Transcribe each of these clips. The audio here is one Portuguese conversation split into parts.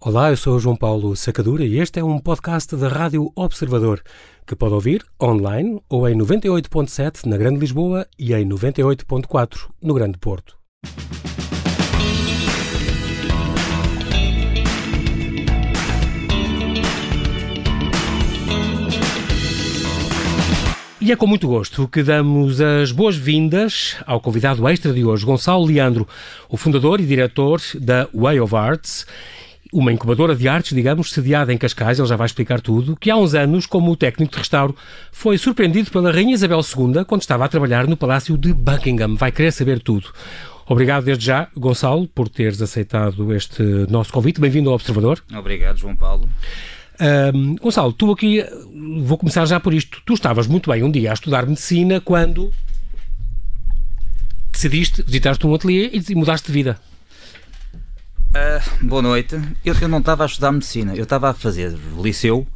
Olá, eu sou João Paulo Sacadura e este é um podcast da Rádio Observador, que pode ouvir online ou em 98.7 na Grande Lisboa e em 98.4 no Grande Porto. E é com muito gosto que damos as boas-vindas ao convidado extra de hoje, Gonçalo Leandro, o fundador e diretor da Way of Arts uma incubadora de artes, digamos, sediada em Cascais, ele já vai explicar tudo, que há uns anos, como técnico de restauro, foi surpreendido pela Rainha Isabel II quando estava a trabalhar no Palácio de Buckingham. Vai querer saber tudo. Obrigado desde já, Gonçalo, por teres aceitado este nosso convite. Bem-vindo ao Observador. Obrigado, João Paulo. Um, Gonçalo, tu aqui, vou começar já por isto. Tu estavas muito bem um dia a estudar medicina quando decidiste, visitaste um ateliê e mudaste de vida. Uh, boa noite. Eu, eu não estava a estudar medicina, eu estava a fazer liceu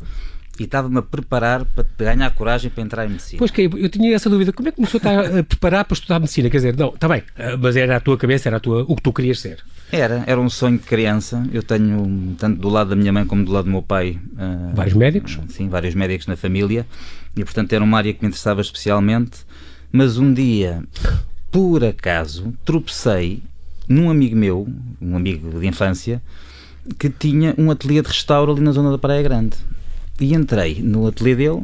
e estava-me a preparar para ganhar coragem para entrar em medicina. Pois que eu tinha essa dúvida, como é que começou a, a preparar para estudar medicina? Quer dizer, não, está bem, ah, mas era a tua cabeça, era a tua, o que tu querias ser. Era, era um sonho de criança. Eu tenho, tanto do lado da minha mãe como do lado do meu pai, uh, vários médicos? Sim, vários médicos na família e, portanto, era uma área que me interessava especialmente. Mas um dia, por acaso, tropecei num amigo meu, um amigo de infância, que tinha um ateliê de restauro ali na zona da Praia Grande. E entrei no ateliê dele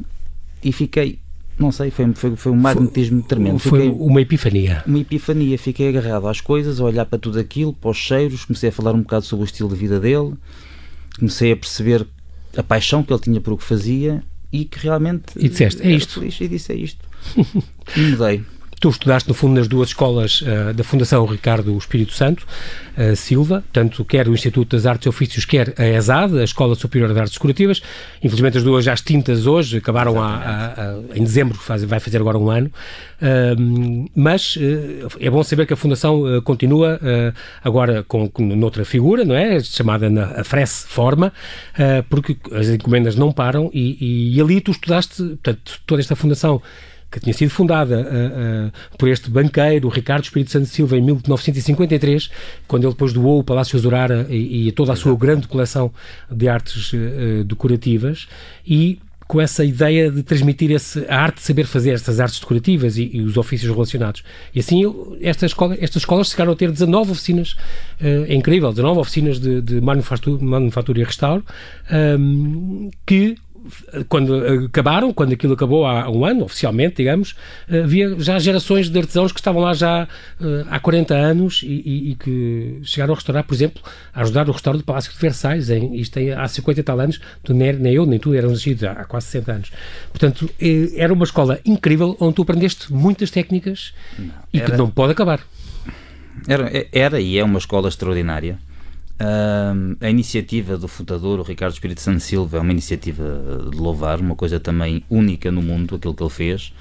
e fiquei, não sei, foi, foi, foi um magnetismo foi, tremendo. Foi fiquei, uma epifania. Uma epifania. Fiquei agarrado às coisas, a olhar para tudo aquilo, para os cheiros, comecei a falar um bocado sobre o estilo de vida dele, comecei a perceber a paixão que ele tinha por o que fazia e que realmente. E disseste, é isto. Feliz, e disse, é isto. e mudei. Tu estudaste, no fundo, nas duas escolas uh, da Fundação Ricardo Espírito Santo uh, Silva, tanto quer o Instituto das Artes e Ofícios, quer a ESAD, a Escola Superior de Artes Decorativas. Infelizmente, as duas já extintas hoje, acabaram a, a, a, em dezembro, faz, vai fazer agora um ano. Uh, mas é bom saber que a Fundação continua agora com, com noutra figura, não é? Chamada na, a FRES Forma, porque as encomendas não param e, e, e ali tu estudaste, portanto, toda esta Fundação que tinha sido fundada uh, uh, por este banqueiro, Ricardo Espírito Santo Silva, em 1953, quando ele depois doou o Palácio Azurara e, e toda a sua grande coleção de artes uh, decorativas, e com essa ideia de transmitir esse, a arte de saber fazer estas artes decorativas e, e os ofícios relacionados. E assim, esta escola, estas escolas chegaram a ter 19 oficinas, é incrível, 19 oficinas de, de manufatura, manufatura e restauro, um, que quando acabaram, quando aquilo acabou há um ano, oficialmente, digamos, havia já gerações de artesãos que estavam lá já uh, há 40 anos e, e, e, que chegaram a restaurar, por exemplo, a ajudar o restauro do Palácio de Versailles, em, isto tem, há 50 e tal anos, tu, nem, nem eu nem tu eram nascidos há quase 60 anos. Portanto, eh, era uma escola incrível onde tu aprendeste muitas técnicas não, e que não pode acabar. Era, era e é uma escola extraordinária Uh, a iniciativa do fundador, o Ricardo Espírito Santo Silva, é uma iniciativa de louvar, uma coisa também única no mundo, aquilo que ele fez.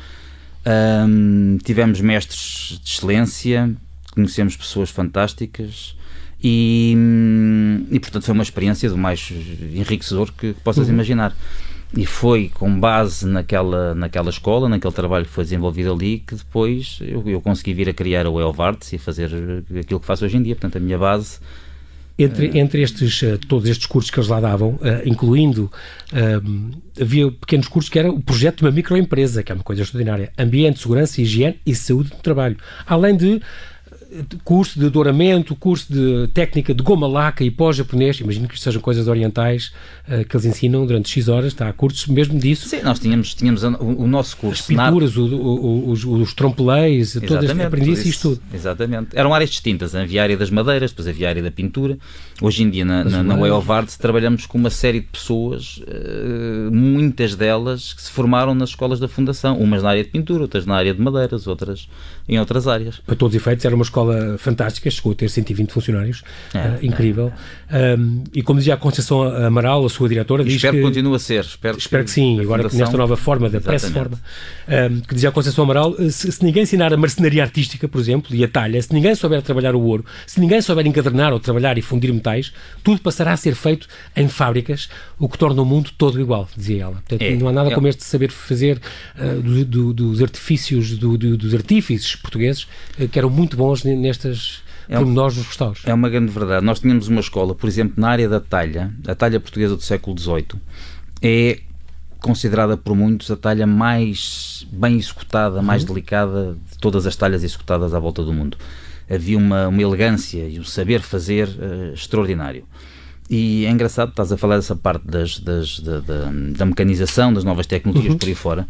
Uh, tivemos mestres de excelência, conhecemos pessoas fantásticas e, e, portanto, foi uma experiência do mais enriquecedor que, que possas uhum. imaginar. E foi com base naquela, naquela escola, naquele trabalho que foi desenvolvido ali, que depois eu, eu consegui vir a criar o Elvarts e fazer aquilo que faço hoje em dia. Portanto, a minha base entre, entre estes, uh, todos estes cursos que eles lá davam, uh, incluindo, uh, havia pequenos cursos que era o projeto de uma microempresa, que é uma coisa extraordinária. Ambiente, segurança, higiene e saúde do trabalho. Além de curso de douramento, curso de técnica de goma laca e pós-japonês, imagino que sejam coisas orientais uh, que eles ensinam durante X horas, está, cursos mesmo disso. Sim, nós tínhamos, tínhamos o, o nosso curso. As pinturas, na... o, o, os, os trompeleis, todas, aprendi isso, isto tudo. Exatamente. Eram áreas distintas, havia a área das madeiras, depois havia a área da pintura. Hoje em dia, na, na, na of Arts, trabalhamos com uma série de pessoas, uh, muitas delas que se formaram nas escolas da Fundação, umas na área de pintura, outras na área de madeiras, outras em outras áreas. Para todos os efeitos, era uma escola fantástica, chegou a ter 120 funcionários, é, uh, incrível. É. Um, e como dizia a Conceição Amaral, a sua diretora, diz espero que, que continue a ser. Espero, espero que, que sim, agora fundação... nesta nova forma, da press forma, um, que dizia a Conceição Amaral, se, se, ninguém ensinar a marcenaria artística, por exemplo, e a talha, se ninguém souber trabalhar o ouro, se ninguém souber encadernar ou trabalhar e fundir metais, tudo passará a ser feito em fábricas, o que torna o mundo todo igual, dizia ela. Portanto, é, não há nada é. como este saber fazer uh, do, do, dos artifícios, do, dos artífices portugueses, uh, que eram muito bons nestas é um, nós dos restauros. É uma grande verdade. Nós tínhamos uma escola, por exemplo, na área da talha, a talha portuguesa do século XVIII, é considerada por muitos a talha mais bem executada, mais uhum. delicada de todas as talhas executadas à volta do mundo. Havia uma, uma elegância e um saber fazer uh, extraordinário. E é engraçado, estás a falar dessa parte das, das da, da, da, mecanização, das novas tecnologias uhum. por aí fora.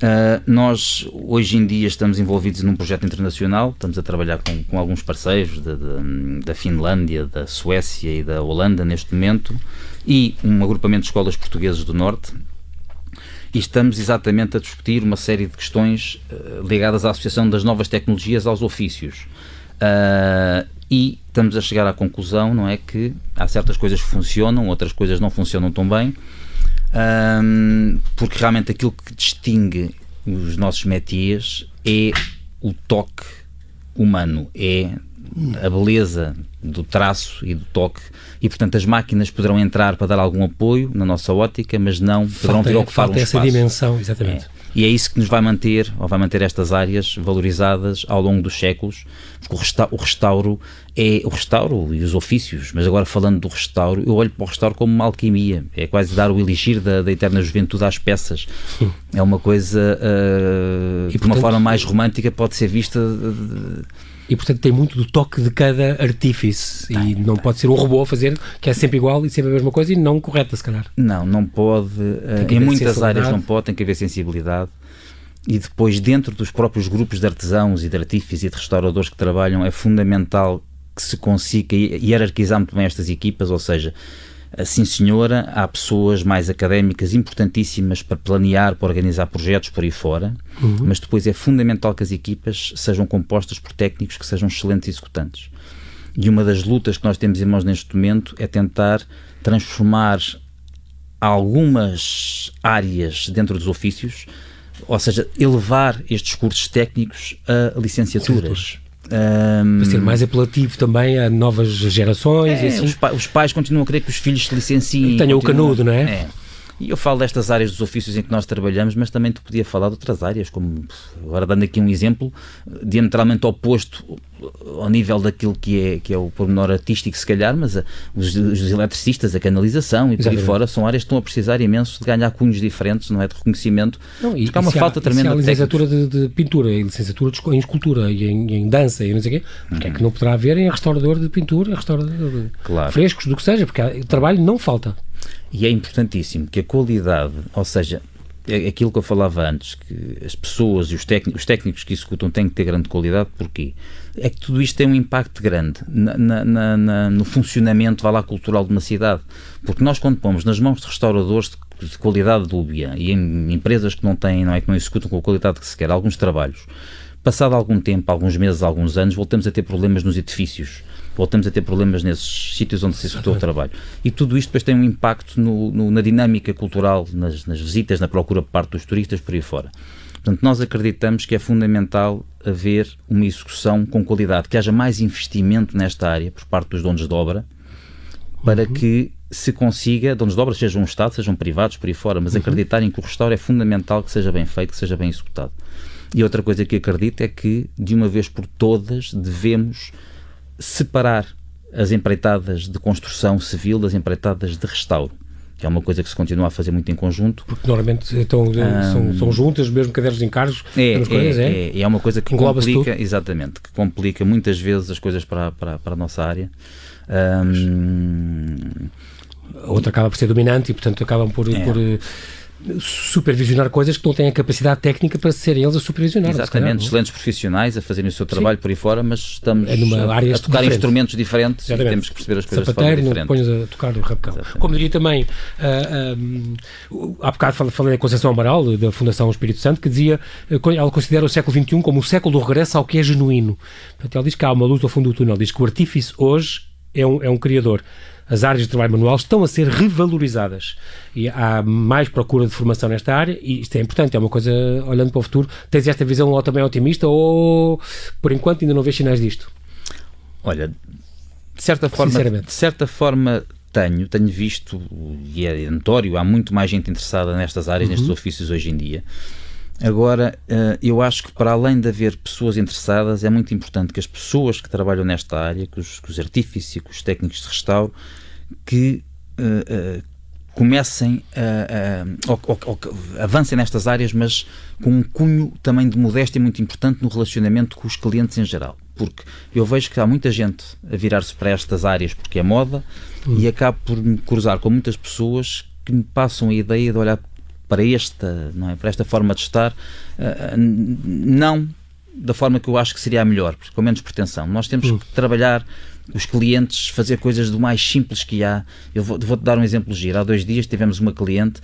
Uh, nós, hoje em dia, estamos envolvidos num projeto internacional, estamos a trabalhar com, com alguns parceiros da, da, da, Finlândia, da Suécia e da Holanda neste momento, e um agrupamento de escolas portuguesas do Norte, e estamos exatamente a discutir uma série de questões uh, ligadas à associação das novas tecnologias aos ofícios. Uh, e estamos a chegar à conclusão, não é, que há certas coisas que funcionam, outras coisas não funcionam tão bem, um, porque realmente aquilo que distingue os nossos métiers é o toque humano, é a beleza do traço e do toque e portanto as máquinas poderão entrar para dar algum apoio na nossa ótica, mas não poderão ter ocupar falta um essa dimensão, exatamente. É. E é isso que nos vai manter, ou vai manter estas áreas valorizadas ao longo dos séculos, porque o, resta o restauro é o restauro e os ofícios, mas agora falando do restauro, eu olho para o restauro como uma alquimia, é quase dar o elixir da, da eterna juventude às peças. É uma coisa, uh, e, de uma forma mais romântica, pode ser vista... De, e portanto tem muito do toque de cada artífice tem, e não tem. pode ser um robô a fazer que é sempre igual e sempre a mesma coisa e não correta se calhar. Não, não pode, em muitas áreas não pode, tem que haver sensibilidade e depois dentro dos próprios grupos de artesãos e de artífices e de restauradores que trabalham é fundamental que se consiga hierarquizar muito bem estas equipas, ou seja, Sim, senhora, há pessoas mais académicas importantíssimas para planear, para organizar projetos por aí fora, uhum. mas depois é fundamental que as equipas sejam compostas por técnicos que sejam excelentes executantes. E uma das lutas que nós temos em mãos neste momento é tentar transformar algumas áreas dentro dos ofícios, ou seja, elevar estes cursos técnicos a licenciaturas. Um, para ser mais apelativo também a novas gerações. É, assim. os, pa os, pais continuam a querer que os filhos se licenciem. Tenham o canudo, não é? é? E eu falo destas áreas dos ofícios em que nós trabalhamos, mas também te podia falar de outras áreas, como agora dando aqui um exemplo, diametralmente oposto ao nível daquilo que é, que é o pormenor artístico, se calhar, mas a, os, os, eletricistas, a canalização e por aí fora são áreas que estão a precisar imenso de ganhar cunhos diferentes, não é? De reconhecimento. Não, e, porque há uma falta há, tremenda de. licenciatura de, de, pintura, e licenciatura de, em escultura e em, em, dança e não sei o quê, porque uhum. é que não poderá haver em restaurador de pintura, em restaurador de claro. frescos, do que seja, porque o trabalho não falta. E é importantíssimo que a qualidade, ou seja, é aquilo que eu falava antes, que as pessoas e os técnicos, os técnicos que executam têm que ter grande qualidade, porquê? É que tudo isto tem um impacto grande na, na, na, no funcionamento vá lá, cultural de uma cidade. Porque nós, quando pomos nas mãos de restauradores de, de qualidade dúbia e em empresas que não têm, não é que não executam com a qualidade que se quer, alguns trabalhos, passado algum tempo, alguns meses, alguns anos, voltamos a ter problemas nos edifícios voltamos a ter problemas nesses sítios onde se executou o trabalho. E tudo isto depois tem um impacto no, no, na dinâmica cultural, nas, nas visitas, na procura por parte dos turistas, por aí fora. Portanto, nós acreditamos que é fundamental haver uma execução com qualidade, que haja mais investimento nesta área por parte dos donos de obra, para uhum. que se consiga, donos de obra, sejam um Estado, sejam privados, por aí fora, mas uhum. acreditarem que o restauro é fundamental que seja bem feito, que seja bem executado. E outra coisa que acredito é que, de uma vez por todas, devemos separar as empreitadas de construção civil das empreitadas de restauro que é uma coisa que se continua a fazer muito em conjunto. Porque normalmente estão, um, são, são juntas, mesmo cadernos de encargos, é, é, coisas, é, é, é, uma coisa que complica, exatamente, que complica muitas vezes as coisas para, para, para a nossa área. Um, a outra acaba por ser dominante e, portanto, acabam por, é. por supervisionar coisas que não têm a capacidade técnica para serem eles a supervisionar. Exatamente, calhar, excelentes profissionais a fazerem o seu trabalho Sim. por aí fora, mas estamos é a, a, tocar diferente. instrumentos diferentes Exatamente. e temos que perceber as coisas Sapateiro, de forma diferente. a tocar o rabecão. Como diria também, uh, ah, um, ah, há bocado falei da Conceição Amaral, da Fundação Espírito Santo, que dizia, uh, ela considera o século XXI como o século do regresso ao que é genuíno. Portanto, ela diz que há uma luz ao fundo do túnel, diz que o artífice hoje é um, é um criador as áreas de trabalho manual estão a ser revalorizadas e há mais procura de formação nesta área e isto é importante, é uma coisa, olhando para o futuro, tens esta visão ou também otimista ou, por enquanto, ainda não vês sinais disto? Olha, de certa forma, de certa forma tenho, tenho visto, e é notório, há muito mais gente interessada nestas áreas, uhum. nestes ofícios hoje em dia. Agora, uh, eu acho que para além de haver pessoas interessadas, é muito importante que as pessoas que trabalham nesta área, que os, que os artífices, que os técnicos de restauro, que uh, comecem a, a, a, avancem nestas áreas, mas com um cunho também de modéstia muito importante no relacionamento com os clientes em geral. Porque eu vejo que há muita gente a virar-se para estas áreas porque é moda hum. e acabo por me cruzar com muitas pessoas que me passam a ideia de olhar para esta, não é, para esta forma de estar, uh, não da forma que eu acho que seria a melhor, com menos pretensão. Nós temos hum. que trabalhar os clientes fazer coisas do mais simples que há. Eu vou-te vou dar um exemplo giro. Há dois dias tivemos uma cliente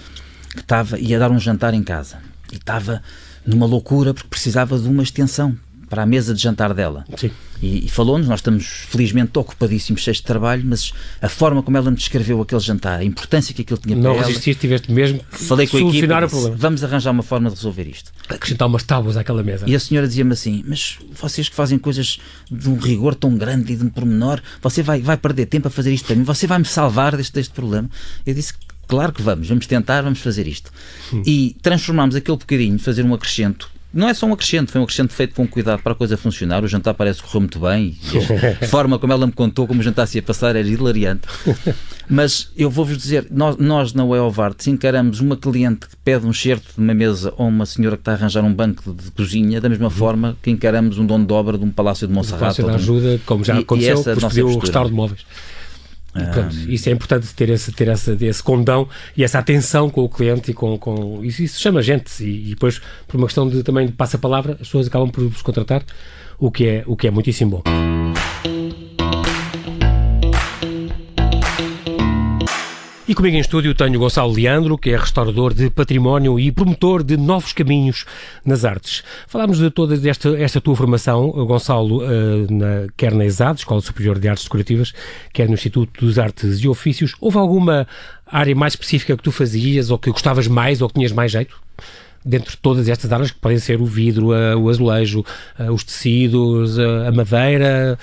que estava, ia dar um jantar em casa e estava numa loucura porque precisava de uma extensão para a mesa de jantar dela. Sim. E, e falou-nos, nós estamos felizmente ocupadíssimos, cheios de trabalho, mas a forma como ela me descreveu aquele jantar, a importância que aquilo tinha para Não resististe, tiveste mesmo Falei com a equipe, o problema. vamos arranjar uma forma de resolver isto. Acrescentar umas tábuas àquela mesa. E a senhora dizia-me assim, mas vocês que fazem coisas de um rigor tão grande e de um pormenor, você vai, vai perder tempo a fazer isto para mim, você vai me salvar deste, deste problema. Eu disse claro que vamos, vamos tentar, vamos fazer isto. Hum. E transformámos aquele bocadinho, fazer um acrescento não é só um acrescente, foi um acrescente feito com cuidado para a coisa funcionar. O jantar parece que correu muito bem. a forma como ela me contou como o jantar se ia passar era hilariante. Mas eu vou-vos dizer, nós, nós na Way of Art, se encaramos uma cliente que pede um certo de uma mesa ou uma senhora que está a arranjar um banco de, de cozinha, da mesma uhum. forma que encaramos um dono de obra de um palácio de Monserrat. Um palácio de ajuda, como já aconteceu, e, e essa o restauro de móveis. Pronto, isso é importante ter esse, ter esse, esse condão e essa atenção com o cliente e com, com isso, isso chama gente e, e, depois por uma questão de também de passa-palavra as pessoas acabam por vos contratar o que é, o que é muitíssimo bom. Comigo em estúdio tenho Gonçalo Leandro, que é restaurador de património e promotor de novos caminhos nas artes. Falámos de toda esta, esta tua formação, Gonçalo, uh, na, quer na ESAD, Escola Superior de Artes Decorativas, quer no Instituto dos Artes e Ofícios. Houve alguma área mais específica que tu fazias, ou que gostavas mais, ou que tinhas mais jeito? Dentro de todas estas áreas que podem ser o vidro, o azulejo, os tecidos, a madeira,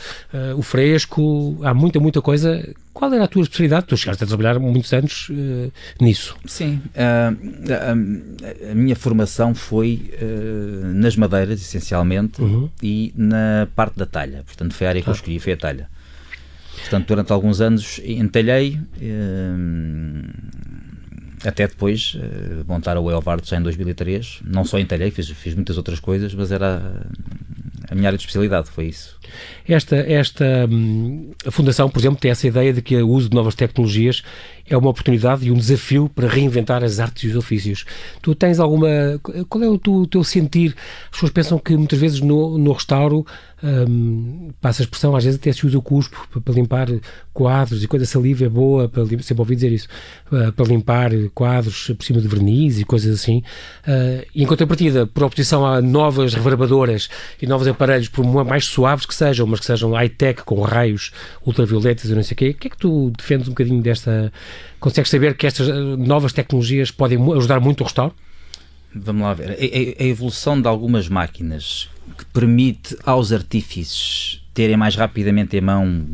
o fresco, há muita, muita coisa. Qual era a tua especialidade? Tu chegaste a trabalhar muitos anos uh, nisso. Sim, uh, a, a, minha formação foi uh, nas madeiras, essencialmente, uhum. e na parte da talha. Portanto, foi a área que ah. eu escolhi, foi a talha. Portanto, durante alguns anos entalhei, até depois uh, montar a Art já em 2003. Não só entalhei, fiz, fiz muitas outras coisas, mas era a minha área de especialidade, foi isso. Esta, esta hum, a Fundação, por exemplo, tem essa ideia de que o uso de novas tecnologias é uma oportunidade e um desafio para reinventar as artes e os ofícios. Tu tens alguma. Qual é o teu, o teu sentir? As pessoas pensam que muitas vezes no, no restauro um, passa a expressão, às vezes até se usa o cuspo para, para limpar quadros e coisa saliva é boa, para, sempre ouvi dizer isso, uh, para limpar quadros por cima de verniz e coisas assim. Uh, e em contrapartida, por oposição a novas reverbadoras e novos aparelhos, por mais suaves que sejam, mas que sejam high-tech, com raios ultravioletas e não sei o quê, o que é que tu defendes um bocadinho desta. Consegues saber que estas uh, novas tecnologias podem ajudar muito o restauro? Vamos lá ver. A, a, evolução de algumas máquinas que permite aos artífices terem mais rapidamente em mão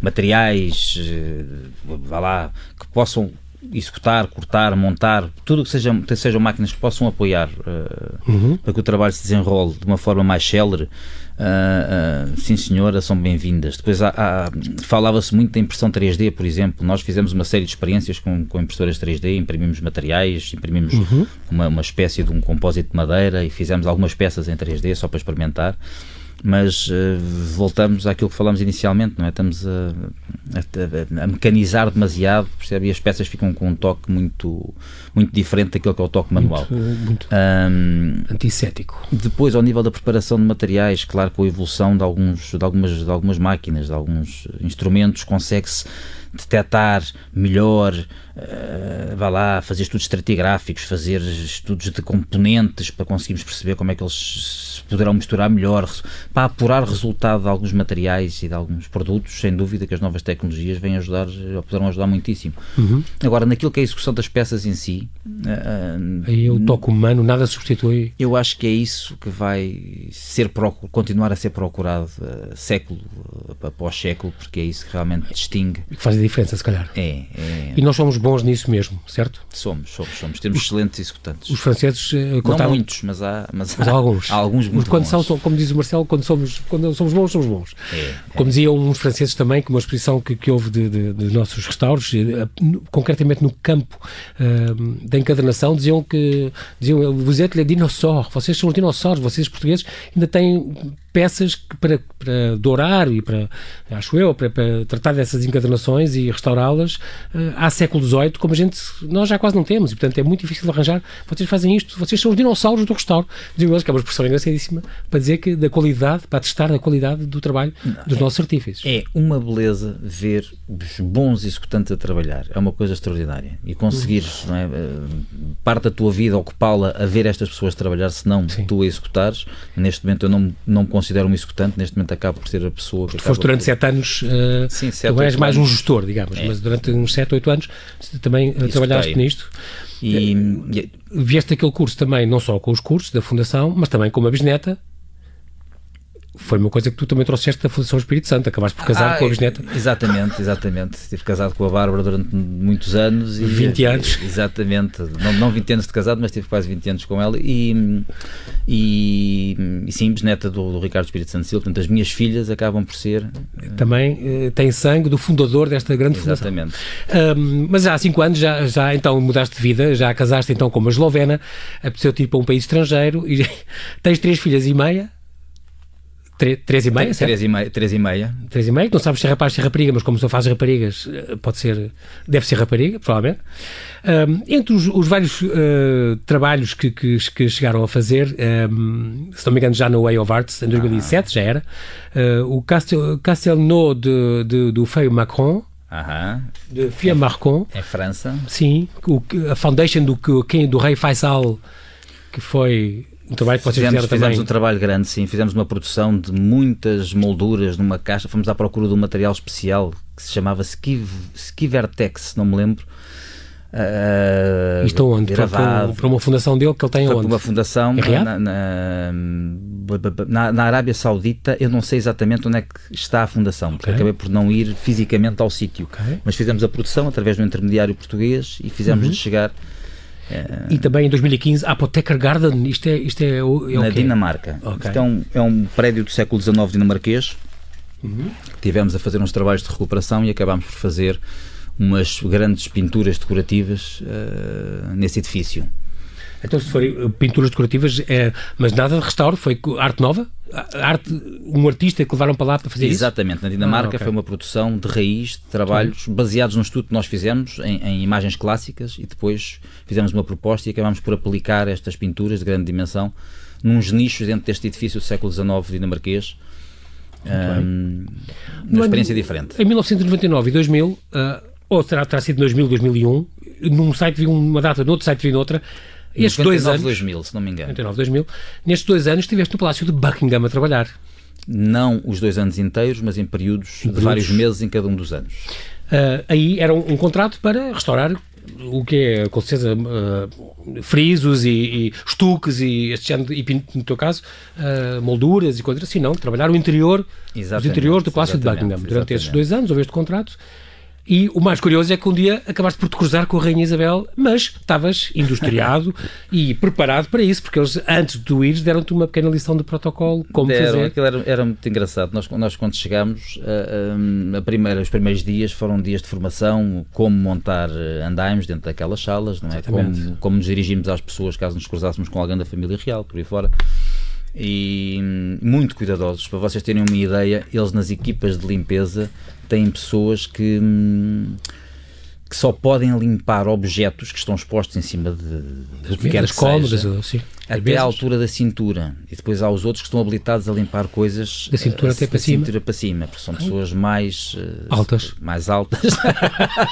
materiais, eh, vá lá, que possam executar, cortar, montar, tudo que seja, sejam máquinas que possam apoiar uh, uhum. para que o trabalho se desenrole de uma forma mais célere, Uh, uh, sim senhora, são bem-vindas. Depois falava-se muito da impressão 3D, por exemplo. Nós fizemos uma série de experiências com, com impressoras 3D, imprimimos materiais, imprimimos uhum. uma, uma espécie de um compósito de madeira e fizemos algumas peças em 3D só para experimentar mas uh, voltamos àquilo que falámos inicialmente, não é? Estamos a, a, a, mecanizar demasiado, percebe? E as peças ficam com um toque muito, muito diferente daquilo que é o toque manual. Muito, muito um. Depois, ao nível da preparação de materiais, claro, com a evolução de, alguns, de, algumas, de algumas máquinas, de alguns instrumentos, consegue-se detectar melhor, uh, vá lá, fazer estudos estratigráficos, fazer estudos de componentes para conseguirmos perceber como é que eles se poderão misturar melhor, para apurar resultado de alguns materiais e de alguns produtos, sem dúvida que as novas tecnologias vêm ajudar, ou poderão ajudar muitíssimo. Uhum. Agora, naquilo que é a execução das peças em si... Uh, Aí o toque humano, nada substitui... Eu acho que é isso que vai ser continuar a ser procurado uh, século após século, porque é isso que realmente distingue. E que faz diferença, se calhar. É, é. E nós somos bons nisso mesmo, certo? Somos, somos, somos. Temos os, excelentes executantes. Os franceses uh. Não muitos, mas há, mas, mas há alguns. Há alguns muito quando bons. São, como diz o Marcelo, quando somos, quando somos bons, somos bons. É, como é. diziam uns franceses também, que uma exposição que, que houve de, de, de nossos restauros, uh, concretamente no campo uh, da encadernação, diziam que diziam, vous êtes les dinossauros, vocês são os dinossauros, vocês portugueses ainda têm peças que para, para dourar e para, acho eu, para, para tratar dessas encadernações e restaurá-las uh, há século XVIII, como a gente, nós já quase não temos, e portanto é muito difícil de arranjar. Vocês fazem isto, vocês são os dinossauros do restauro. Digo eles que é uma expressão engraçadíssima para dizer que da qualidade, para testar a qualidade do trabalho não, dos é, nossos artífices. É uma beleza ver os bons executantes a trabalhar, é uma coisa extraordinária. E conseguir, uhum. não é, eh, parte da tua vida ocupá-la a ver estas pessoas trabalhar, se não tu a executares. Neste momento eu não, não consigo considero-me executante, neste momento acabo por ser a pessoa que. Foste durante sete anos, uh, Sim, sete, tu és mais anos. um gestor, digamos, é. mas durante uns sete, oito anos também Executei. trabalhaste nisto. E, uh, vieste aquele curso também, não só com os cursos da Fundação, mas também com uma bisneta, foi uma coisa que tu também trouxeste da Fundação Espírito Santo, acabaste por casar ah, com a bisneta. Exatamente, exatamente. Estive casado com a Bárbara durante muitos anos. E, 20 anos. Exatamente. Não, não 20 anos de casado, mas tive quase 20 anos com ela. E, e, e sim, bisneta do, do, Ricardo Espírito Santo Silva. Portanto, as minhas filhas acabam por ser. Também uh, têm sangue do fundador desta grande exatamente. fundação. Um, mas já há 5 anos, já, já então mudaste de vida, já casaste então com uma eslovena, apeteceu tipo a um país estrangeiro e tens três filhas e meia Três e meia, certo? Três e meia. Três e meia. Três e meia, que não sabes se é rapaz ou se é rapariga, mas como só faz raparigas, eh, pode ser, deve ser rapariga, provavelmente. Um, entre os, os vários uh, trabalhos que, que, que, chegaram a fazer, um, se não me engano já no Way of Arts, em 2007 ah. já era, uh, o Castel, Castelnau de, de, do Feio Macron, de Fia Marcon. Em França. Sim, o, a foundation do, do rei Faisal, que foi um trabalho que vocês fizemos, fizeram fizemos também. um trabalho grande, sim. Fizemos uma produção de muitas molduras numa caixa. Fomos à procura de um material especial que se chamava Skiv, Skivertex, não me lembro. Uh, Isto onde? Gravado. Para, uma fundação dele que ele tem onde? uma fundação na, na, na, Arábia Saudita. Eu não sei exatamente onde é que está a fundação, porque okay. acabei por não ir fisicamente ao sítio. Okay. Mas fizemos a produção através do intermediário português e fizemos-lhe uhum. chegar e também em 2015, Apotheker Garden, isto é, isto é, é Na Dinamarca. Okay. Isto é um, é um prédio do século XIX dinamarquês. Uhum. Tivemos a fazer uns trabalhos de recuperação e acabámos por fazer umas grandes pinturas decorativas uh, nesse edifício. Então, se forem pinturas decorativas, é, mas nada de restauro, foi arte nova? Arte, um artista que levaram para lá para fazer Exatamente. isso? Exatamente. Na Dinamarca ah, okay. foi uma produção de raiz, de trabalhos Sim. baseados num estudo que nós fizemos em, em, imagens clássicas e depois fizemos uma proposta e acabámos por aplicar estas pinturas de grande dimensão nos nichos dentro deste edifício do século XIX dinamarquês. Um, uma experiência diferente. Em 1999 e 2000, uh, ou terá, terá sido 2000, 2001, num site vi uma data, no outro site vi noutra, estes 99, dois anos. 2000, se não me engano. 99, 2000. Nestes dois anos estiveste no Palácio de Buckingham a trabalhar. Não os dois anos inteiros, mas em períodos, em períodos. de vários meses em cada um dos anos. Uh, aí era um, um, contrato para restaurar o que é, com certeza, uh, frisos e, e estuques e este género, e no teu caso, uh, molduras e coisas assim, não? Trabalhar o interior, os interiores do Palácio de Buckingham. Durante estes dois anos, houve este contrato e o mais curioso é que um dia acabaste por te cruzar com a Rainha Isabel, mas estavas industriado e preparado para isso, porque eles, antes de tu ires, deram-te uma pequena lição de protocolo, como deram, fazer. Aquilo era, era muito engraçado. Nós, nós quando chegámos, a, a primeira, os primeiros dias foram dias de formação, como montar eh, andaimes dentro daquelas salas, não é? Como, como nos dirigimos às pessoas caso nos cruzássemos com alguém da família real, por aí fora e hum, muito cuidadosos. Para vocês terem uma ideia, eles nas equipas de limpeza têm pessoas que, hum, que só podem limpar objetos que estão expostos em cima de, de das cômodas, até à altura da cintura. E depois há os outros que estão habilitados a limpar coisas da cintura uh, até para cima. cintura para cima, porque são pessoas mais uh, altas, mais altas.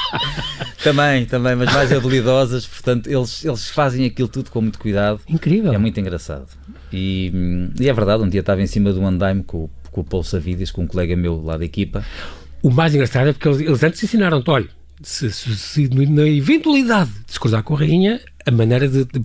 também, também, mas mais habilidosas. Portanto, eles eles fazem aquilo tudo com muito cuidado. Incrível. É muito engraçado. E, e é verdade, um dia estava em cima de um andaime com, com o Paulo Savides, com um colega meu lá da equipa. O mais engraçado é porque eles, eles antes ensinaram-te, olha, se, se, se, na eventualidade de se cruzar com a rainha, a maneira de, de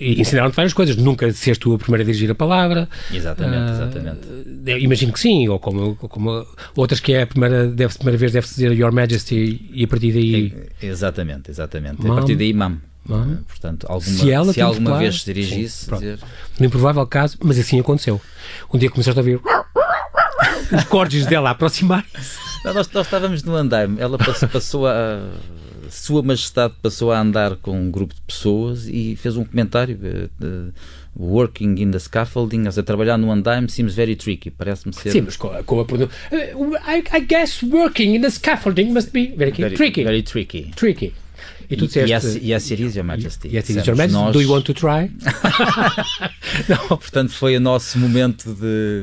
ensinaram-te várias coisas. Nunca seres tu a primeira a dirigir a palavra. Exatamente, uh, exatamente. Imagino que sim, ou como, como outras que é a primeira, deve, a primeira vez deve dizer Your Majesty e a partir daí. É, exatamente, exatamente. a partir daí, mam. Mam. Portanto, alguma, se, ela se alguma vez se dirigisse, sim, dizer... no improvável caso, mas assim aconteceu. Um dia começaste a ouvir os cortes dela a aproximar-se. Nós, nós estávamos no andaime, ela passou, passou a sua Majestade passou a andar com um grupo de pessoas e fez um comentário uh, working in the scaffolding, a trabalhar no andaime seems very tricky, parece-me ser... Sim, mas com a, com a uh, I, I, guess working in the scaffolding must be very, very tricky. Very tricky. Tricky. E tu disseste... Yes, yes, it is, Your Majesty. Yes, it is, Your Majesty. Nós... Do you want to try? não. Portanto, foi o nosso momento de...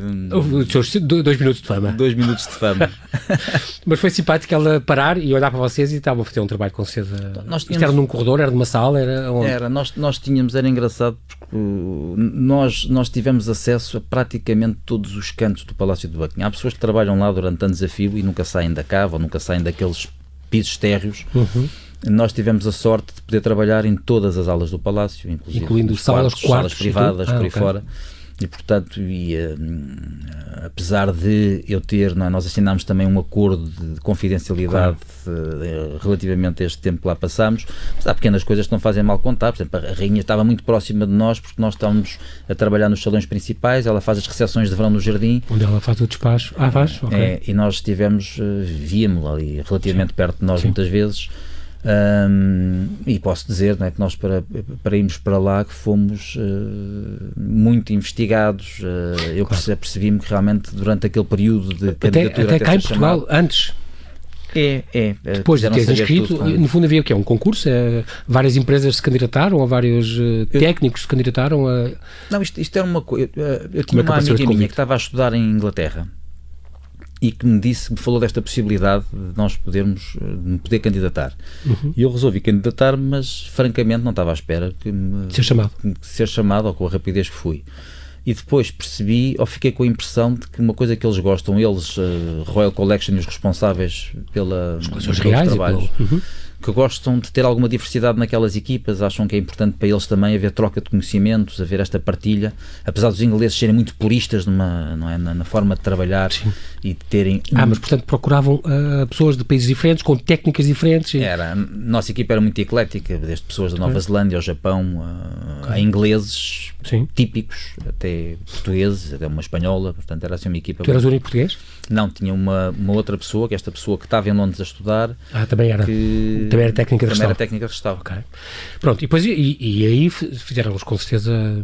Dois minutos de fama. Dois minutos de fama. Mas foi simpático ela parar e olhar para vocês e estavam a fazer um trabalho com certeza. Nós tínhamos... Isto era num corredor, era numa sala, era onde? Era, nós, nós tínhamos, era engraçado porque nós, nós tivemos acesso a praticamente todos os cantos do Palácio de Buckingham. Há pessoas que trabalham lá durante anos a fio e nunca saem da cava ou nunca saem daqueles pisos térreos. Uhum nós tivemos a sorte de poder trabalhar em todas as aulas do Palácio, inclusive incluindo salas, quartos, salas privadas, ah, por aí okay. fora. E, portanto, e, uh, apesar de eu ter, é, nós assinámos também um acordo de confidencialidade claro. uh, relativamente a este tempo que lá passámos, mas há pequenas coisas que não fazem mal contar. Por exemplo, a rainha estava muito próxima de nós porque nós estávamos a trabalhar nos salões principais, ela faz as recepções de verão no jardim. Onde ela faz o despacho. Ah, faz? Okay. É, e nós estivemos, uh, víamos ali relativamente Sim. perto de nós Sim. muitas vezes. Um, e posso dizer é, que nós, para, para irmos para lá, que fomos uh, muito investigados. Uh, eu percebi-me que realmente durante aquele período de candidatura. Até, até cá em Portugal, chamado, antes. É, é. Depois de teres inscrito, tudo, no fundo havia o quê? Um concurso? É, várias empresas se candidataram, ou vários uh, técnicos se candidataram a... Não, isto, isto era uma coisa... Eu, eu tinha é uma amiga minha que estava a estudar em Inglaterra e que me disse, me falou desta possibilidade de nós podermos de me poder candidatar. Uhum. E eu resolvi candidatar, mas francamente não estava à espera que me ser chamado, que, ser chamado ou com a rapidez que fui. E depois percebi, ou fiquei com a impressão de que uma coisa que eles gostam, eles, uh, Royal Collection e os responsáveis pela, os reais trabalhos, pelo... uhum que gostam de ter alguma diversidade naquelas equipas, acham que é importante para eles também haver troca de conhecimentos, haver esta partilha, apesar dos ingleses serem muito puristas numa, não é, na, na forma de trabalhar Sim. e de terem... Ah, mas portanto procuravam uh, pessoas de países diferentes, com técnicas diferentes? E... Era, a nossa equipa era muito eclética, desde pessoas da Nova é. Zelândia ao Japão, uh, a ingleses Sim. típicos, até portugueses, até uma espanhola, portanto era assim uma equipa... Tu eras o único português? Não, tinha uma, uma outra pessoa, que é esta pessoa que estava em Londres a estudar. Ah, também era. Que, também era técnica de Também era técnica de. Okay. Pronto, e, depois, e, e aí fizeram-nos com certeza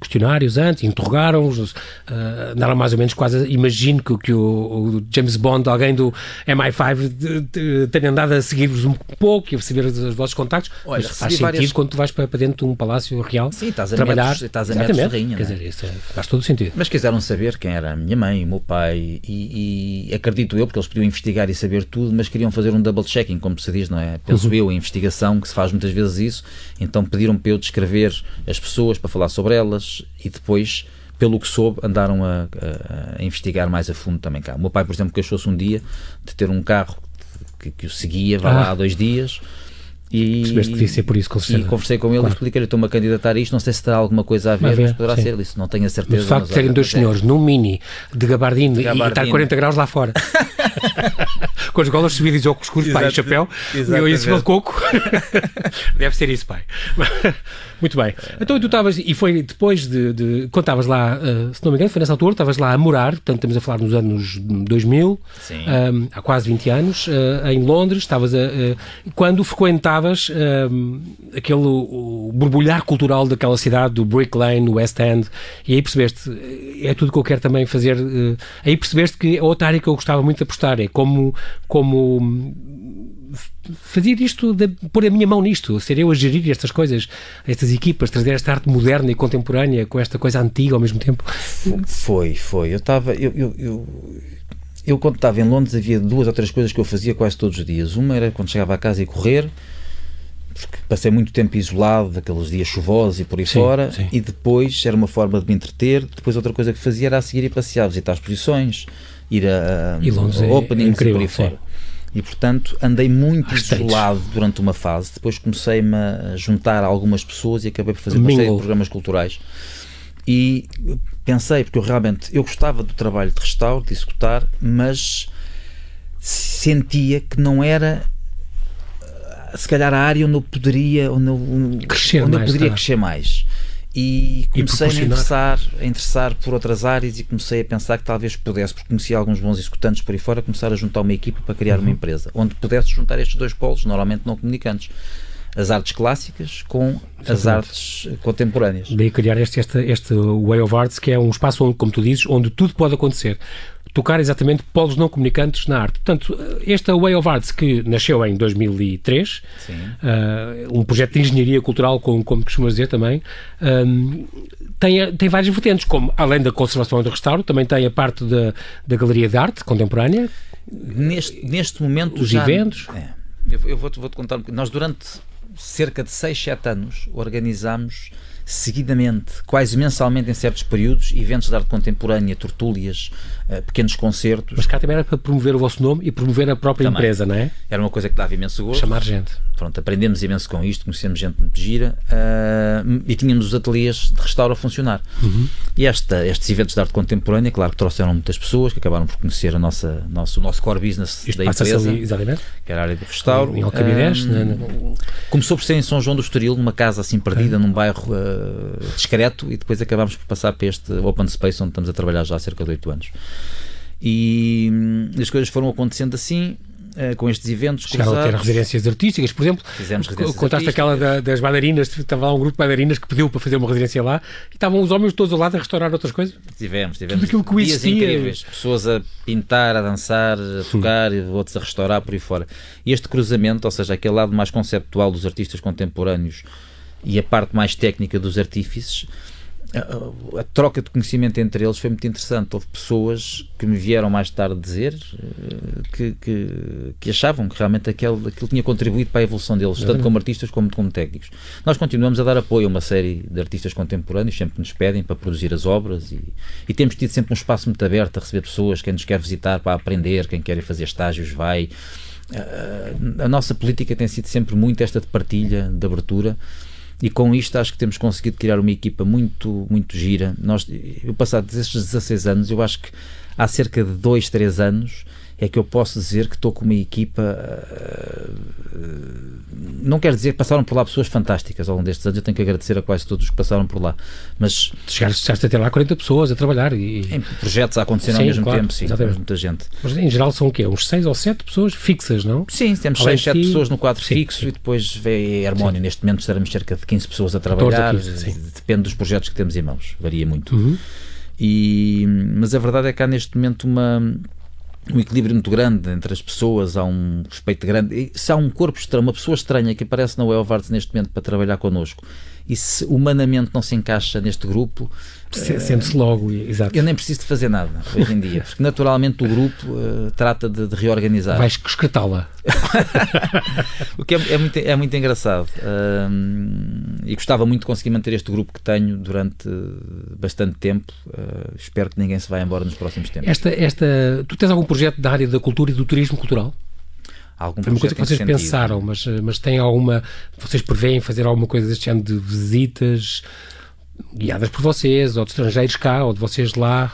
questionários antes, interrogaram-os, uh, andaram mais ou menos quase, imagino que, que o, o, James Bond, alguém do MI5 tenha andado a seguir-vos um pouco e a perceber os, os vossos contactos, Olha, mas faz sentido várias... quando tu vais para, para, dentro de um palácio real Sim, estás a trabalhar. Metros, estás a metros de rainha, Quer dizer, isso é, faz todo o sentido. Mas quiseram saber quem era a minha mãe, o meu pai e, e, acredito eu, porque eles podiam investigar e saber tudo, mas queriam fazer um double checking, como se diz, não é? Penso uhum. eu, a investigação, que se faz muitas vezes isso, então pediram para eu descrever as pessoas para falar sobre elas e depois, pelo que soube, andaram a, a, a investigar mais a fundo também cá. O meu pai, por exemplo, queixou-se um dia de ter um carro que, que o seguia, vá ah. lá há dois dias. E, Percebeste que devia ser por isso, com certeza. E conversei com ele claro. e expliquei-lhe: estou-me a candidatar a isto, não sei se terá alguma coisa a ver, mas poderá sim. ser isso, não tenho a certeza. o facto de serem dois senhores num mini de gabardino, de gabardino. e estar 40 graus lá fora, com as golas subidas e óculos escuros, pai, e chapéu, e eu em cima de coco, deve ser isso, pai. Muito bem. Então tu estavas, e foi depois de, de quando estavas lá, uh, se não me engano, foi nessa altura, estavas lá a morar, portanto estamos a falar nos anos 2000, um, há quase 20 anos, uh, em Londres, estavas a, uh, quando frequentavas aquele o borbulhar cultural daquela cidade, do Brick Lane, no West End, e aí percebeste, é tudo que eu quero também fazer, aí percebeste que é outra área que eu gostava muito de apostar, é como, como fazer isto, de, pôr a minha mão nisto, ser eu a gerir estas coisas, estas equipas, trazer esta arte moderna e contemporânea com esta coisa antiga ao mesmo tempo? Foi, foi. Eu estava. Eu, eu, eu, eu, quando estava em Londres, havia duas ou três coisas que eu fazia quase todos os dias. Uma era quando chegava a casa e correr, porque passei muito tempo isolado, daqueles dias chuvosos e por aí sim, fora, sim. e depois era uma forma de me entreter. Depois, outra coisa que fazia era a seguir e passear, visitar exposições, ir a, a, e Londres a é openings é incrível, e por aí fora. E, portanto, andei muito isolado durante uma fase. Depois comecei-me a juntar a algumas pessoas e acabei por fazer uma série de programas culturais. E pensei, porque eu realmente eu gostava do trabalho de restauro, de executar, mas sentia que não era se calhar a área onde eu poderia onde eu, crescer onde mais, eu poderia tá? crescer mais e comecei a me interessar, a interessar por outras áreas e comecei a pensar que talvez pudesse, porque conhecia alguns bons executantes por aí fora, começar a juntar uma equipa para criar uhum. uma empresa, onde pudesse juntar estes dois polos, normalmente não comunicantes. As artes clássicas com Exatamente. as artes contemporâneas. Daí criar este, este, este Way of Arts, que é um espaço, onde, como tu dizes, onde tudo pode acontecer tocar exatamente polos não comunicantes na arte. Portanto, esta Way of Arts, que nasceu em 2003, uh, um projeto de engenharia cultural, como, como costumas dizer também, um, tem, tem várias vertentes, como além da conservação e do restauro, também tem a parte da, da galeria de arte contemporânea. Neste, neste momento, os já, eventos. É, eu, eu vou-te vou contar, nós durante cerca de 6, 7 anos organizámos seguidamente, quase mensalmente em certos períodos, eventos de arte contemporânea, tertúlias, uh, pequenos concertos. Mas cá também era para promover o vosso nome e promover a própria também. empresa, não é? Era uma coisa que dava imenso gosto. Chamar gente. Pronto, aprendemos imenso com isto, conhecemos gente muito gira uh, e tínhamos os ateliês de restauro a funcionar. Uhum. E esta, estes eventos de arte contemporânea, claro que trouxeram muitas pessoas que acabaram por conhecer a nossa, nosso, o nosso core business isto da empresa, ali, exatamente. que era a área de restauro. Em Alcabidez. Uh, começou por ser em São João do Estoril, numa casa assim perdida, num bairro uh, discreto, e depois acabámos por passar para este open space onde estamos a trabalhar já há cerca de 8 anos. E hum, as coisas foram acontecendo assim, uh, com estes eventos. Chegaram a ter residências artísticas, por exemplo. Fizemos Contaste aquela da, das bailarinas, estava lá um grupo de bailarinas que pediu para fazer uma residência lá e estavam os homens todos ao lado a restaurar outras coisas. Tivemos, tivemos. Tudo aquilo que dias incríveis, pessoas a pintar, a dançar, a tocar, e outros a restaurar por aí fora. E este cruzamento, ou seja, aquele lado mais conceptual dos artistas contemporâneos e a parte mais técnica dos artífices a, a, troca de conhecimento entre eles foi muito interessante. Houve pessoas que me vieram mais tarde dizer eh, que, que, que achavam que realmente aquele, aquilo tinha contribuído para a evolução deles, tanto como artistas como como técnicos. Nós continuamos a dar apoio a uma série de artistas contemporâneos, sempre nos pedem para produzir as obras e, e temos tido sempre um espaço muito aberto a receber pessoas, quem nos quer visitar para aprender, quem quer fazer estágios vai. A, a nossa política tem sido sempre muito esta de partilha, de abertura e com isto acho que temos conseguido criar uma equipa muito, muito gira. Nós, eu passado estes 16 anos, eu acho que há cerca de 2, 3 anos é que eu posso dizer que estou com uma equipa. Uh, não quer dizer que passaram por lá pessoas fantásticas ao longo destes anos, eu tenho que agradecer a quase todos que passaram por lá. Mas. Chegaste, chegaste a ter lá 40 pessoas a trabalhar e. Em projetos a acontecer sim, ao mesmo claro, tempo, sim. Exatamente. Muita gente. Mas em geral são o quê? Uns 6 ou 7 pessoas fixas, não? Sim, temos 6, 7 pessoas no quadro sim, fixo sim. e depois vem a harmónia. Neste momento estaremos cerca de 15 pessoas a trabalhar. 15, depende dos projetos que temos em mãos, varia muito. Uhum. E, mas a verdade é que há neste momento uma um equilíbrio muito grande entre as pessoas, há um respeito grande. E se há um corpo estranho, uma pessoa estranha que aparece na Well Arts neste momento para trabalhar connosco e se humanamente não se encaixa neste grupo, Sente-se logo, exato. Eu nem preciso de fazer nada hoje em dia, porque naturalmente o grupo uh, trata de, de, reorganizar. Vais excretá-la. o que é, é, muito, é muito engraçado. Uh, e gostava muito de conseguir manter este grupo que tenho durante bastante tempo. Uh, espero que ninguém se vá embora nos próximos tempos. Esta, esta, tu tens algum projeto da área da cultura e do turismo cultural? Algum Foi uma coisa que vocês pensaram, mas, mas tem alguma. Vocês prevêem fazer alguma coisa deste ano de visitas? guiadas por vocês, ou de estrangeiros cá, ou de vocês lá?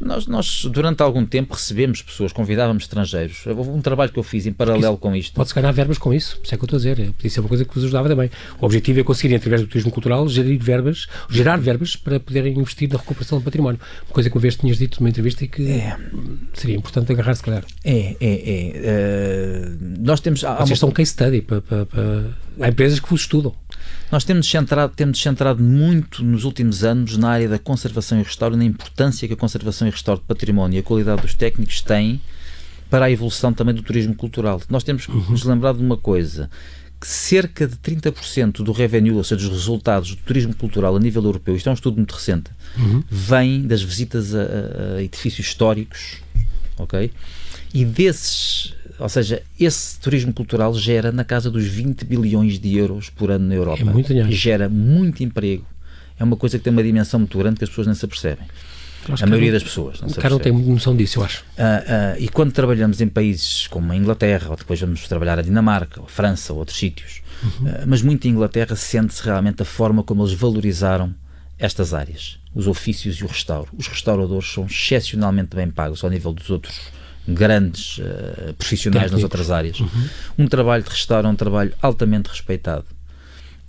Nós, nós, durante algum tempo, recebemos pessoas, convidávamos estrangeiros. Houve um trabalho que eu fiz em paralelo com isto. Pode-se ganhar verbas com isso, por isso é que eu estou a dizer. Podia ser uma coisa que vos ajudava também. O objetivo é conseguir, através do turismo cultural, gerir verbas, gerar verbas para poderem investir na recuperação do património. Uma coisa que uma vez tinhas dito numa entrevista e que é. seria importante agarrar, se calhar. É, é, é. Uh, nós temos. Há Vocês uma... são case study para, para, para... Há empresas que vos estudam. Nós temos centrado, temos centrado muito nos últimos anos na área da conservação e restauro, na importância que a conservação e restauro de património e a qualidade dos técnicos têm para a evolução também do turismo cultural. Nós temos que nos lembrar de uma coisa, que cerca de 30% do revenue, ou seja, dos resultados do turismo cultural a nível europeu, isto é um estudo muito recente, uhum. vem das visitas a, a edifícios históricos, ok? E desses ou seja, esse turismo cultural gera na casa dos 20 bilhões de euros por ano na Europa. É muito dinheiro. Gera muito emprego. É uma coisa que tem uma dimensão muito grande que as pessoas nem se apercebem. a maioria das pessoas. Não o cara não tem noção disso, eu acho. Uh, uh, e quando trabalhamos em países como a Inglaterra, ou depois vamos trabalhar a Dinamarca, ou a França, ou outros sítios, uhum. uh, mas muito em Inglaterra sente-se realmente a forma como eles valorizaram estas áreas, os ofícios e o restauro. Os restauradores são excepcionalmente bem pagos ao nível dos outros grandes uh, profissionais Técnicos. nas outras áreas. Uhum. Um trabalho de restauro é um trabalho altamente respeitado.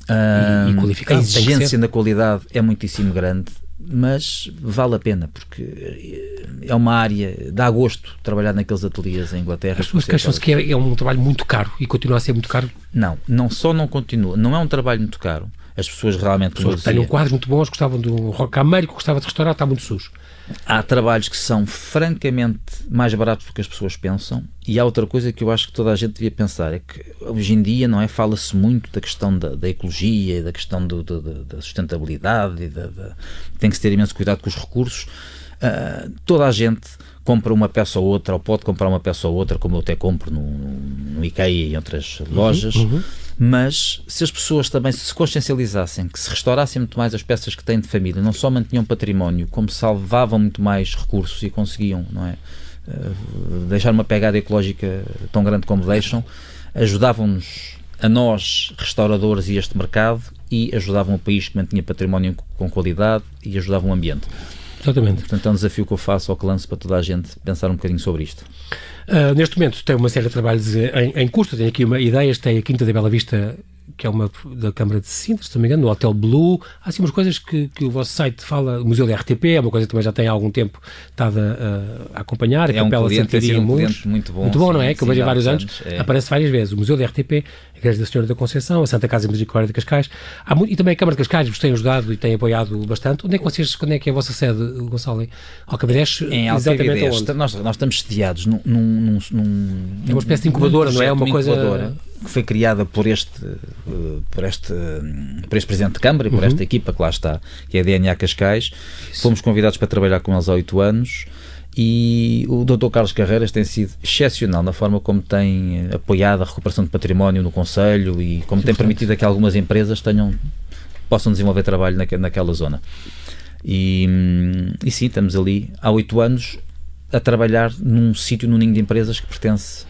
Uh, e, e qualificado. A exigência na qualidade é muitíssimo grande, mas vale a pena, porque é uma área, dá gosto trabalhar naqueles ateliês em Inglaterra. As pessoas queixam-se que é, é um trabalho muito caro e continua a ser muito caro? Não, não só não continua, não é um trabalho muito caro, as pessoas realmente. Pessoas que têm quadros muito bons, gostavam do rock américo, gostavam de restaurar, está muito sujo. Há trabalhos que são francamente mais baratos do que as pessoas pensam, e há outra coisa que eu acho que toda a gente devia pensar: é que hoje em dia não é fala-se muito da questão da, da ecologia, da questão do, do, da sustentabilidade, e da, da, tem que se ter imenso cuidado com os recursos. Uh, toda a gente compra uma peça ou outra, ou pode comprar uma peça ou outra, como eu até compro no, no IKEA e em outras uhum, lojas. Uhum, uhum mas se as pessoas também se consciencializassem, que se restaurassem muito mais as peças que têm de família, não só mantinham património, como salvavam muito mais recursos e conseguiam, não é? Uh, deixar uma pegada ecológica tão grande como deixam, ajudavam-nos a nós, restauradores e este mercado, e ajudavam o país que mantinha património com qualidade e ajudavam o ambiente. Exatamente. Portanto, é um desafio que eu faço ao que lanço para toda a gente pensar um bocadinho sobre isto. Uh, neste momento tem uma série de trabalhos em, em curso, tem aqui uma ideia, tem a Quinta da Bela Vista que é uma da Câmara de Sintra, se não me engano, no Hotel Blue. Há assim umas coisas que, que o vosso site fala. O Museu da RTP é uma coisa que também já tem há algum tempo estado a, a acompanhar. A é Capela um cliente, Santiria um Muito bom. Muito bom, sim, não é? Que eu vejo há vários anos. É. Aparece várias vezes. O Museu da RTP, Igreja da Senhora da Conceição, a Santa Casa de Misericórdia de Cascais. Muito, e também a Câmara de Cascais vos tem ajudado e tem apoiado bastante. Onde é que vocês, quando é que é a vossa sede, Gonçalo? Alcabides? Em Alcabides. Nós, nós estamos sediados num, num, num, É uma espécie de incubadora, não é? Uma coisa... Que foi criada por este, por este, por este Presidente de Câmara e por uhum. esta equipa que lá está, que é a DNA Cascais. Isso. Fomos convidados para trabalhar com eles há oito anos e o Dr. Carlos Carreiras tem sido excepcional na forma como tem apoiado a recuperação de património no Conselho e como tem permitido que algumas empresas tenham, possam desenvolver trabalho naquela zona. E, e sim, estamos ali há oito anos a trabalhar num sítio, num ninho de empresas que pertence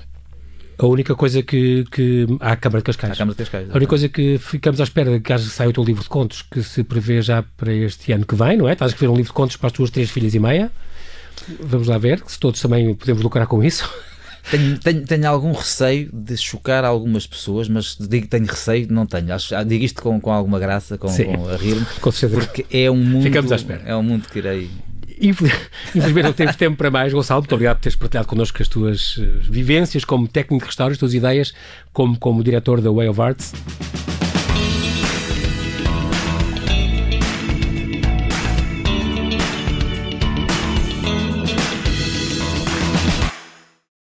a única coisa que, que. À Câmara de Cascais. À Câmara de Cascais. A única coisa que ficamos à espera de que saia o teu livro de contos, que se prevê já para este ano que vem, não é? Estás a escrever um livro de contos para as tuas três filhas e meia. Vamos lá ver, se todos também podemos lucrar com isso. Tenho, tenho, tenho, algum receio de chocar algumas pessoas, mas digo que tenho receio, não tenho. Acho, digo isto com, com alguma graça, com, com a rir-me, porque é um mundo. Ficamos à espera. É um mundo que irei Infelizmente não temos tempo para mais, Gonçalo. Muito obrigado por teres partilhado connosco as tuas eh, vivências como técnico de restauro, as tuas ideias como, como diretor da Way of Arts.